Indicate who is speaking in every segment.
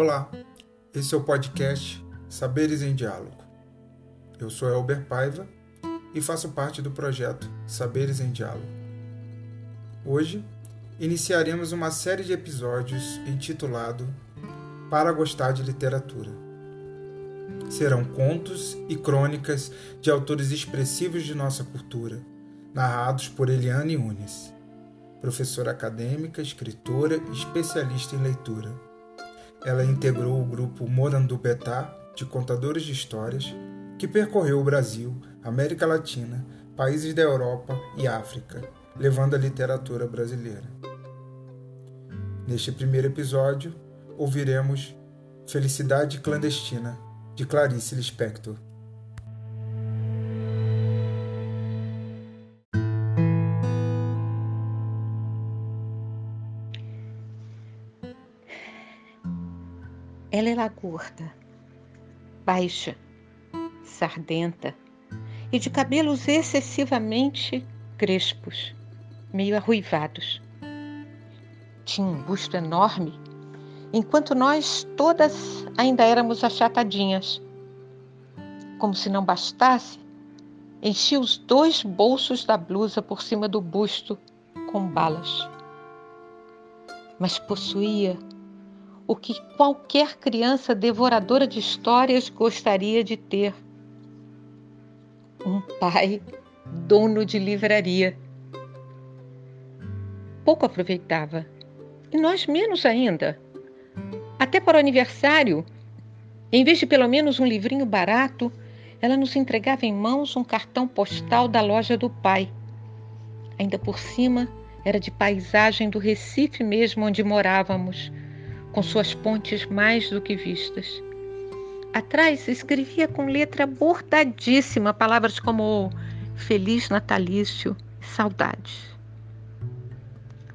Speaker 1: Olá, esse é o podcast Saberes em Diálogo. Eu sou Elber Paiva e faço parte do projeto Saberes em Diálogo. Hoje iniciaremos uma série de episódios intitulado Para Gostar de Literatura. Serão contos e crônicas de autores expressivos de nossa cultura, narrados por Eliane Unes, professora acadêmica, escritora e especialista em leitura. Ela integrou o grupo Morandubetá de contadores de histórias que percorreu o Brasil, América Latina, países da Europa e África, levando a literatura brasileira. Neste primeiro episódio, ouviremos Felicidade Clandestina, de Clarice Lispector.
Speaker 2: Ela era gorda, baixa, sardenta e de cabelos excessivamente crespos, meio arruivados. Tinha um busto enorme, enquanto nós todas ainda éramos achatadinhas. Como se não bastasse, enchia os dois bolsos da blusa por cima do busto com balas. Mas possuía o que qualquer criança devoradora de histórias gostaria de ter: um pai dono de livraria. Pouco aproveitava e nós menos ainda. Até para o aniversário, em vez de pelo menos um livrinho barato, ela nos entregava em mãos um cartão postal da loja do pai. Ainda por cima, era de paisagem do Recife mesmo onde morávamos, com suas pontes mais do que vistas. Atrás escrevia com letra bordadíssima palavras como Feliz Natalício e Saudades.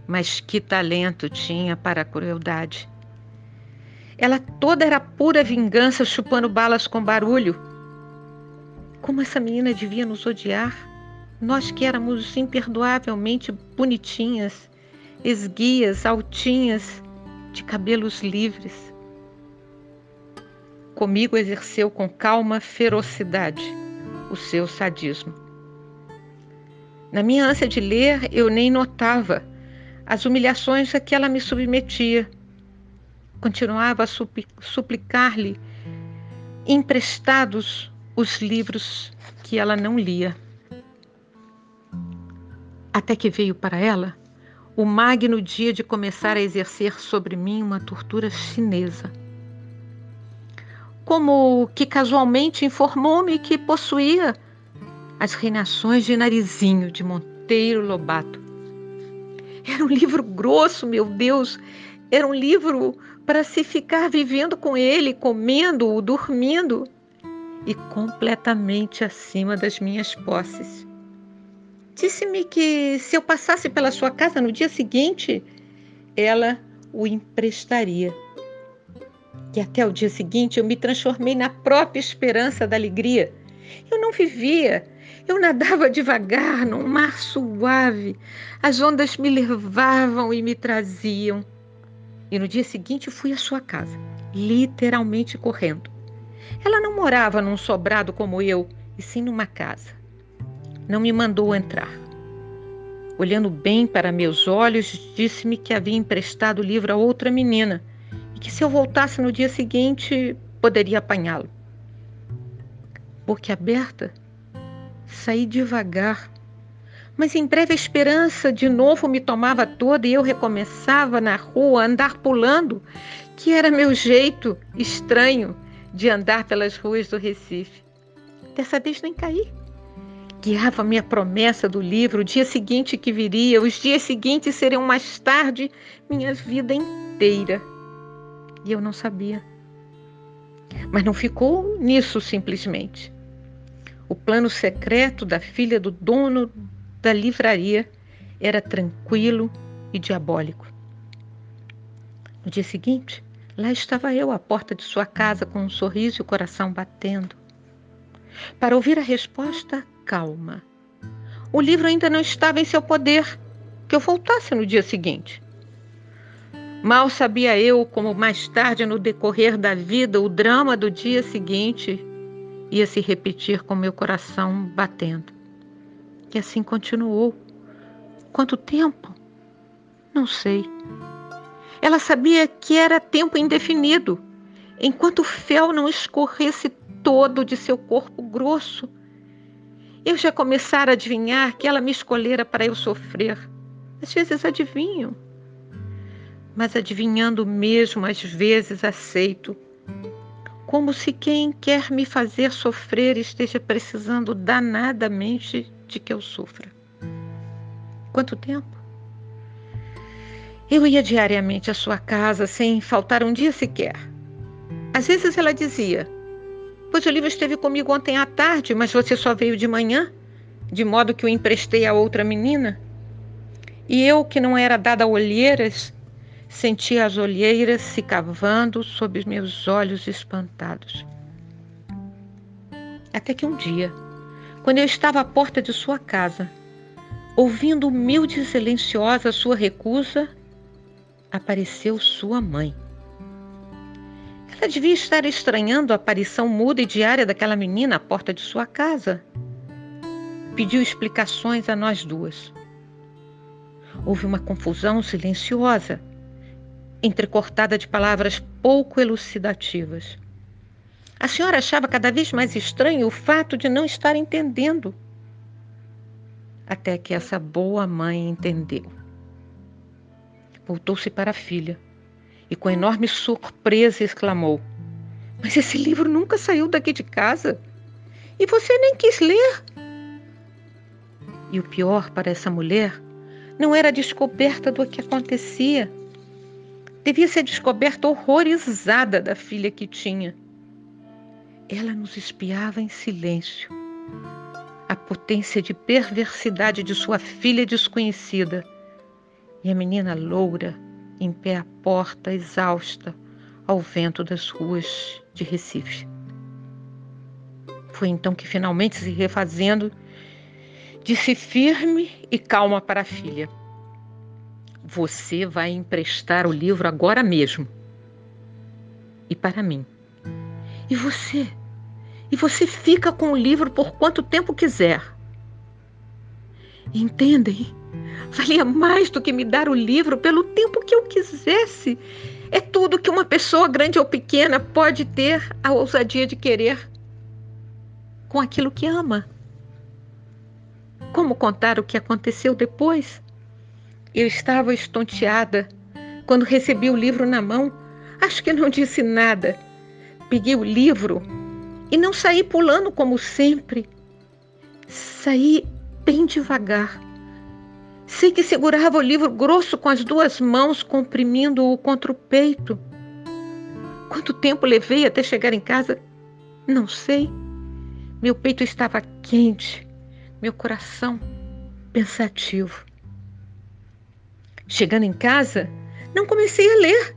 Speaker 2: Mas que talento tinha para a crueldade. Ela toda era pura vingança, chupando balas com barulho. Como essa menina devia nos odiar, nós que éramos imperdoavelmente bonitinhas, esguias, altinhas, de cabelos livres. Comigo exerceu com calma ferocidade o seu sadismo. Na minha ânsia de ler, eu nem notava as humilhações a que ela me submetia. Continuava a suplicar-lhe emprestados os livros que ela não lia. Até que veio para ela o magno dia de começar a exercer sobre mim uma tortura chinesa. Como que casualmente informou-me que possuía as reinações de Narizinho de Monteiro Lobato. Era um livro grosso, meu Deus, era um livro para se ficar vivendo com ele, comendo, dormindo e completamente acima das minhas posses. Disse-me que se eu passasse pela sua casa no dia seguinte, ela o emprestaria. E até o dia seguinte eu me transformei na própria esperança da alegria. Eu não vivia, eu nadava devagar num mar suave. As ondas me levavam e me traziam. E no dia seguinte fui à sua casa, literalmente correndo. Ela não morava num sobrado como eu, e sim numa casa não me mandou entrar. Olhando bem para meus olhos, disse-me que havia emprestado o livro a outra menina e que se eu voltasse no dia seguinte poderia apanhá-lo. Boca aberta, saí devagar, mas em breve a esperança de novo me tomava toda e eu recomeçava na rua a andar pulando, que era meu jeito estranho de andar pelas ruas do Recife. Dessa vez nem caí guiava minha promessa do livro, o dia seguinte que viria, os dias seguintes seriam mais tarde minha vida inteira. E eu não sabia. Mas não ficou nisso simplesmente. O plano secreto da filha do dono da livraria era tranquilo e diabólico. No dia seguinte, lá estava eu à porta de sua casa com um sorriso e o coração batendo. Para ouvir a resposta calma. O livro ainda não estava em seu poder. Que eu voltasse no dia seguinte. Mal sabia eu como mais tarde no decorrer da vida o drama do dia seguinte ia se repetir com meu coração batendo. E assim continuou. Quanto tempo? Não sei. Ela sabia que era tempo indefinido, enquanto o fel não escorresse todo de seu corpo grosso. Eu já começara a adivinhar que ela me escolhera para eu sofrer. Às vezes adivinho mas adivinhando mesmo às vezes aceito, como se quem quer me fazer sofrer esteja precisando danadamente de que eu sofra. Quanto tempo? Eu ia diariamente à sua casa sem faltar um dia sequer. Às vezes ela dizia: Pois o livro esteve comigo ontem à tarde, mas você só veio de manhã, de modo que o emprestei a outra menina. E eu, que não era dada a olheiras, Senti as olheiras se cavando sob os meus olhos espantados. Até que um dia, quando eu estava à porta de sua casa, ouvindo humilde e silenciosa sua recusa, apareceu sua mãe. Ela devia estar estranhando a aparição muda e diária daquela menina à porta de sua casa. Pediu explicações a nós duas. Houve uma confusão silenciosa entrecortada de palavras pouco elucidativas. A senhora achava cada vez mais estranho o fato de não estar entendendo. Até que essa boa mãe entendeu. Voltou-se para a filha e, com enorme surpresa, exclamou: Mas esse livro nunca saiu daqui de casa e você nem quis ler. E o pior para essa mulher não era a descoberta do que acontecia devia ser descoberta horrorizada da filha que tinha. Ela nos espiava em silêncio. A potência de perversidade de sua filha desconhecida. E a menina loura, em pé à porta, exausta, ao vento das ruas de Recife. Foi então que, finalmente se refazendo, disse firme e calma para a filha. Você vai emprestar o livro agora mesmo. E para mim. E você? E você fica com o livro por quanto tempo quiser. Entendem? Valia mais do que me dar o livro pelo tempo que eu quisesse. É tudo que uma pessoa grande ou pequena pode ter a ousadia de querer com aquilo que ama. Como contar o que aconteceu depois? Eu estava estonteada quando recebi o livro na mão. Acho que não disse nada. Peguei o livro e não saí pulando como sempre. Saí bem devagar. Sei que segurava o livro grosso com as duas mãos, comprimindo-o contra o peito. Quanto tempo levei até chegar em casa? Não sei. Meu peito estava quente, meu coração pensativo. Chegando em casa, não comecei a ler.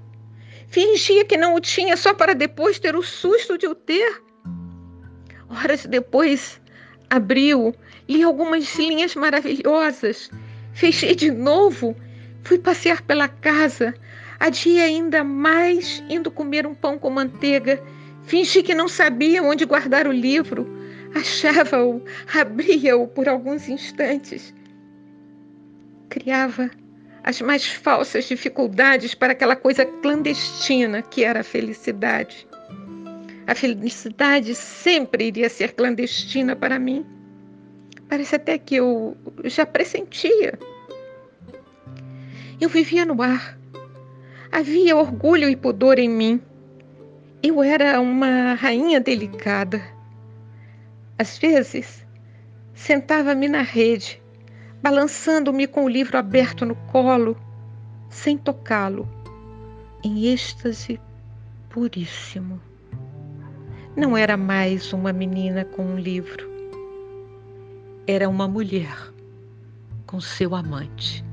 Speaker 2: Fingia que não o tinha só para depois ter o susto de o ter. Horas depois, abriu, li algumas linhas maravilhosas, fechei de novo, fui passear pela casa, adiei ainda mais indo comer um pão com manteiga, fingi que não sabia onde guardar o livro, achava-o, abria-o por alguns instantes. Criava as mais falsas dificuldades para aquela coisa clandestina que era a felicidade. A felicidade sempre iria ser clandestina para mim. Parece até que eu já pressentia. Eu vivia no ar. Havia orgulho e pudor em mim. Eu era uma rainha delicada. Às vezes, sentava-me na rede balançando-me com o livro aberto no colo, sem tocá-lo, em êxtase puríssimo. Não era mais uma menina com um livro, era uma mulher com seu amante.